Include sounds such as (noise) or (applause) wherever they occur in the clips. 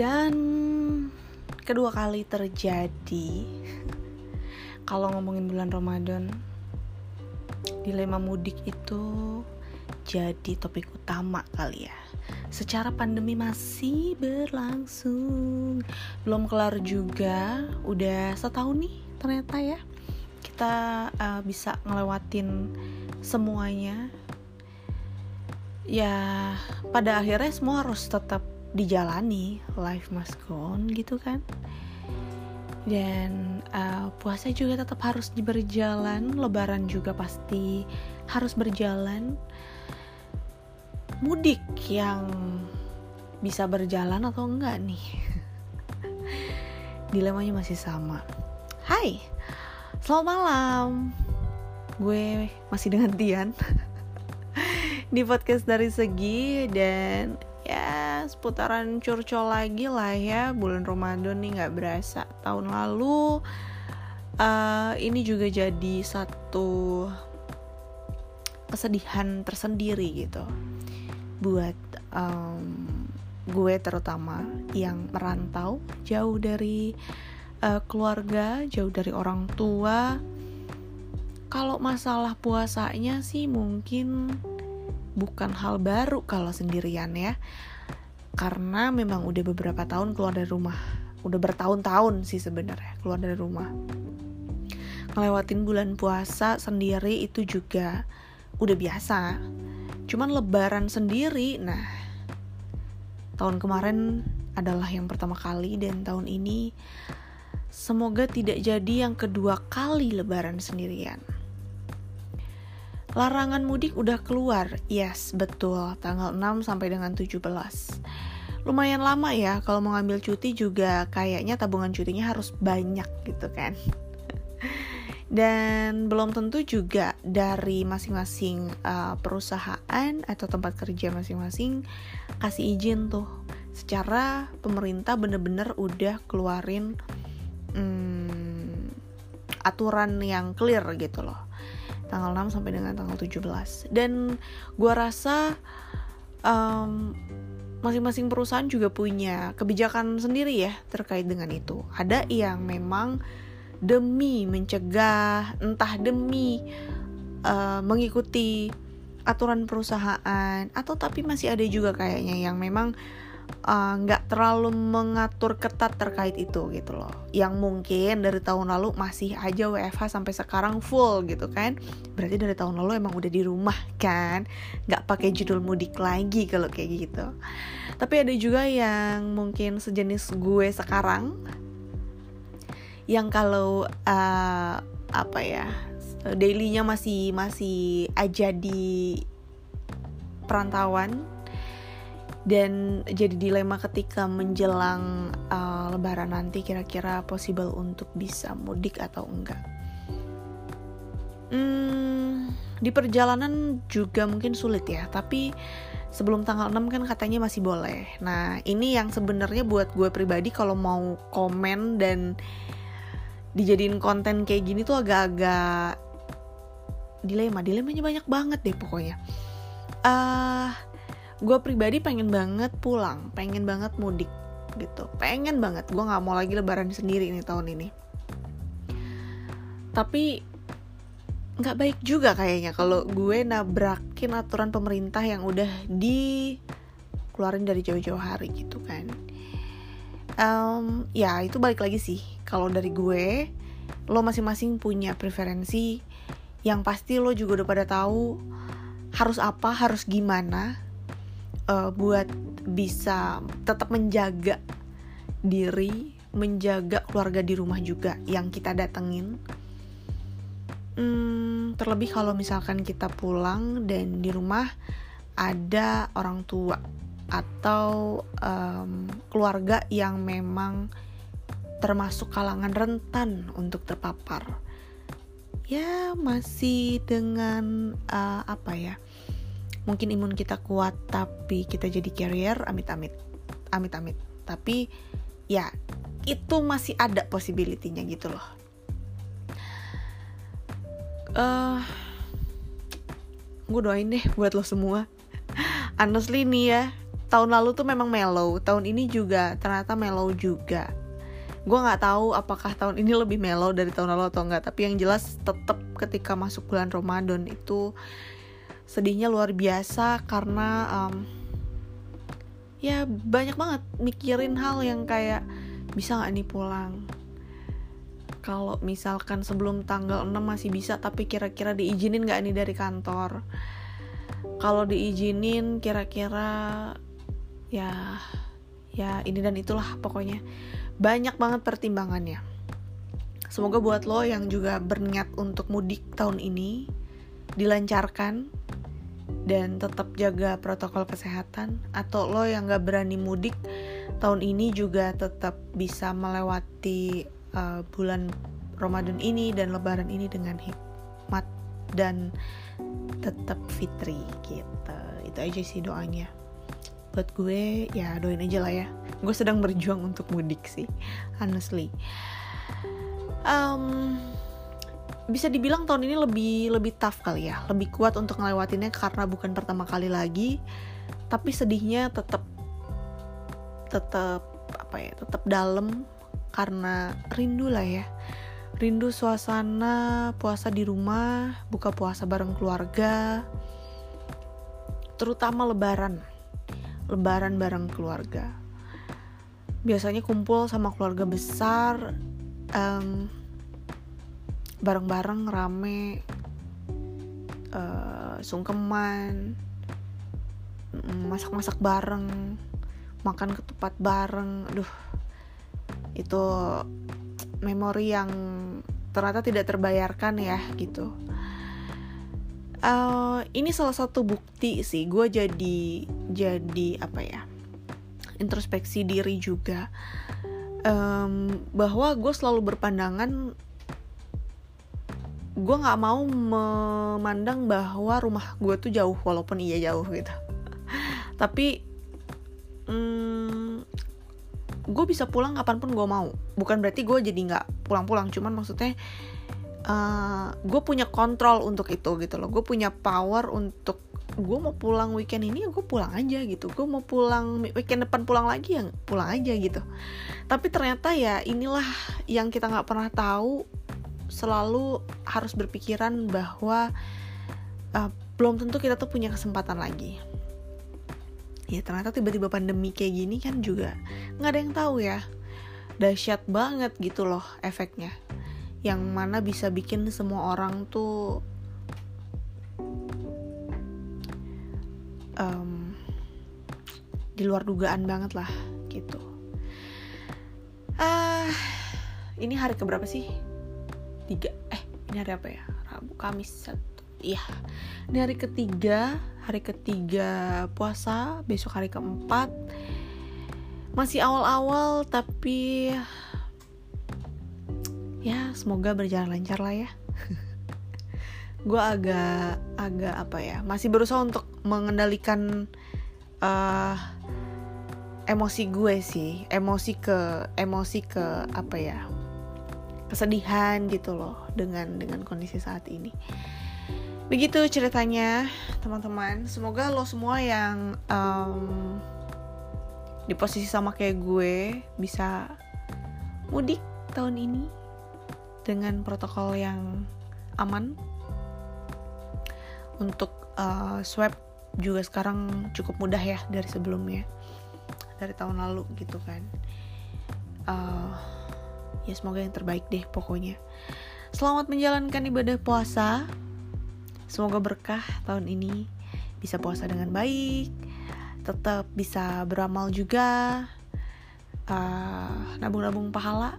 dan kedua kali terjadi (laughs) kalau ngomongin bulan Ramadan dilema mudik itu jadi topik utama kali ya. Secara pandemi masih berlangsung. Belum kelar juga udah setahun nih ternyata ya. Kita uh, bisa ngelewatin semuanya. Ya pada akhirnya semua harus tetap dijalani life must go on gitu kan. Dan uh, puasa juga tetap harus berjalan lebaran juga pasti harus berjalan. Mudik yang bisa berjalan atau enggak nih? (laughs) Dilemanya masih sama. Hai selamat malam. Gue masih dengan Tian (laughs) di podcast dari segi dan ya seputaran curcol lagi lah ya bulan Ramadan nih nggak berasa tahun lalu uh, ini juga jadi satu kesedihan tersendiri gitu buat um, gue terutama yang merantau jauh dari uh, keluarga, jauh dari orang tua. Kalau masalah puasanya sih mungkin bukan hal baru kalau sendirian ya. Karena memang udah beberapa tahun keluar dari rumah. Udah bertahun-tahun sih sebenarnya keluar dari rumah. Ngelewatin bulan puasa sendiri itu juga udah biasa Cuman lebaran sendiri, nah tahun kemarin adalah yang pertama kali dan tahun ini semoga tidak jadi yang kedua kali lebaran sendirian. Larangan mudik udah keluar, yes betul, tanggal 6 sampai dengan 17. Lumayan lama ya, kalau mau ngambil cuti juga kayaknya tabungan cutinya harus banyak gitu kan. (laughs) Dan belum tentu juga dari masing-masing uh, perusahaan atau tempat kerja masing-masing kasih izin tuh. Secara pemerintah bener-bener udah keluarin hmm, aturan yang clear gitu loh tanggal 6 sampai dengan tanggal 17 dan gua rasa um, masing-masing perusahaan juga punya kebijakan sendiri ya terkait dengan itu. Ada yang memang demi mencegah, entah demi uh, mengikuti aturan perusahaan, atau tapi masih ada juga kayaknya yang memang nggak uh, terlalu mengatur ketat terkait itu gitu loh. Yang mungkin dari tahun lalu masih aja WFH sampai sekarang full gitu kan. Berarti dari tahun lalu emang udah di rumah kan. Nggak pakai judul mudik lagi kalau kayak gitu. Tapi ada juga yang mungkin sejenis gue sekarang yang kalau uh, apa ya dailynya masih masih aja di perantauan dan jadi dilema ketika menjelang uh, lebaran nanti kira-kira possible untuk bisa mudik atau enggak? Hmm, di perjalanan juga mungkin sulit ya tapi sebelum tanggal 6 kan katanya masih boleh. Nah ini yang sebenarnya buat gue pribadi kalau mau komen dan dijadiin konten kayak gini tuh agak-agak dilema. Dilemanya banyak banget deh pokoknya. Uh, gue pribadi pengen banget pulang pengen banget mudik gitu. Pengen banget gue nggak mau lagi lebaran sendiri ini tahun ini. Tapi nggak baik juga kayaknya kalau gue nabrakin aturan pemerintah yang udah dikeluarin dari jauh-jauh hari gitu kan. Um, ya itu balik lagi sih. Kalau dari gue lo masing-masing punya preferensi. Yang pasti lo juga udah pada tahu harus apa harus gimana uh, buat bisa tetap menjaga diri menjaga keluarga di rumah juga yang kita datengin hmm, terlebih kalau misalkan kita pulang dan di rumah ada orang tua atau um, keluarga yang memang termasuk kalangan rentan untuk terpapar. Ya, masih dengan uh, apa ya? Mungkin imun kita kuat tapi kita jadi carrier amit-amit. Amit-amit. Tapi ya itu masih ada possibility-nya gitu loh. Uh, gue doain deh buat lo semua. (laughs) Honestly nih ya, tahun lalu tuh memang mellow tahun ini juga ternyata mellow juga gue nggak tahu apakah tahun ini lebih mellow dari tahun lalu atau enggak tapi yang jelas tetap ketika masuk bulan Ramadan itu sedihnya luar biasa karena um, ya banyak banget mikirin hal yang kayak bisa nggak nih pulang? Kalau misalkan sebelum tanggal 6 masih bisa tapi kira-kira diizinin nggak nih dari kantor? Kalau diizinin kira-kira ya ya ini dan itulah pokoknya. Banyak banget pertimbangannya. Semoga buat lo yang juga berniat untuk mudik tahun ini dilancarkan dan tetap jaga protokol kesehatan. Atau lo yang gak berani mudik tahun ini juga tetap bisa melewati uh, bulan Ramadan ini dan Lebaran ini dengan hikmat dan tetap fitri gitu. Itu aja sih doanya. Buat gue ya doain aja lah ya. Gue sedang berjuang untuk mudik sih honestly. Um, bisa dibilang tahun ini lebih lebih tough kali ya. Lebih kuat untuk ngelewatinnya karena bukan pertama kali lagi. Tapi sedihnya tetap tetap apa ya tetap dalam karena rindu lah ya. Rindu suasana puasa di rumah buka puasa bareng keluarga terutama lebaran. Lebaran bareng keluarga. Biasanya kumpul sama keluarga besar um, bareng-bareng rame uh, sungkeman masak-masak bareng makan ketupat bareng. Aduh itu memori yang ternyata tidak terbayarkan ya gitu. Uh, ini salah satu bukti sih gue jadi jadi apa ya introspeksi diri juga. Um, bahwa gue selalu berpandangan gue nggak mau memandang bahwa rumah gue tuh jauh walaupun iya jauh gitu. (laughs) Tapi hmm, gue bisa pulang kapan pun gue mau. Bukan berarti gue jadi nggak pulang-pulang cuman maksudnya uh, eh, gue punya kontrol untuk itu gitu loh. Gue punya power untuk gue mau pulang weekend ini ya gue pulang aja gitu. Gue mau pulang weekend depan pulang lagi ya pulang aja gitu. Tapi ternyata ya inilah yang kita nggak pernah tahu selalu harus berpikiran bahwa uh, belum tentu kita tuh punya kesempatan lagi. Ya ternyata tiba-tiba pandemi kayak gini kan juga nggak ada yang tahu ya. Dahsyat banget gitu loh efeknya. Yang mana bisa bikin semua orang tuh um, di luar dugaan banget lah gitu. Ah uh, ini hari keberapa sih tiga eh ini hari apa ya? Rabu Kamis satu. Iya. Ini hari ketiga hari ketiga puasa besok hari keempat. Masih awal-awal tapi ya semoga berjalan lancar lah ya. (laughs) Gue agak agak apa ya masih berusaha untuk mengendalikan uh, emosi gue sih. Emosi ke emosi ke apa ya kesedihan gitu loh dengan dengan kondisi saat ini. Begitu ceritanya teman-teman. Semoga lo semua yang um, di posisi sama kayak gue bisa mudik tahun ini dengan protokol yang aman. Untuk uh, swab juga sekarang cukup mudah ya dari sebelumnya dari tahun lalu gitu kan. Uh, ya semoga yang terbaik deh pokoknya. Selamat menjalankan ibadah puasa. Semoga berkah tahun ini. Bisa puasa dengan baik. Tetap bisa beramal juga. Nabung nabung-nabung pahala.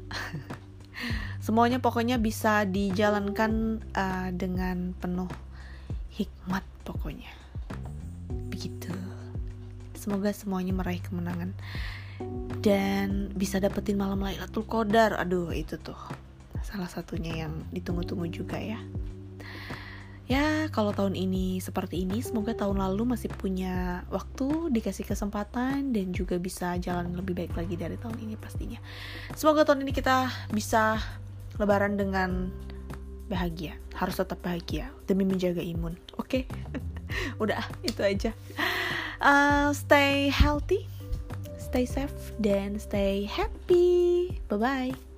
(laughs) Semuanya pokoknya bisa dijalankan uh, dengan penuh hikmat pokoknya. Begitu. Semoga semuanya meraih kemenangan dan bisa dapetin malam Lailatul Qadar. Aduh, itu tuh salah satunya yang ditunggu-tunggu juga ya. Ya, kalau tahun ini seperti ini, semoga tahun lalu masih punya waktu, dikasih kesempatan, dan juga bisa jalan lebih baik lagi dari tahun ini pastinya. Semoga tahun ini kita bisa lebaran dengan bahagia. Harus tetap bahagia demi menjaga imun. Oke? Okay? (laughs) Udah, itu aja. uh, stay healthy stay safe dan stay happy. Bye bye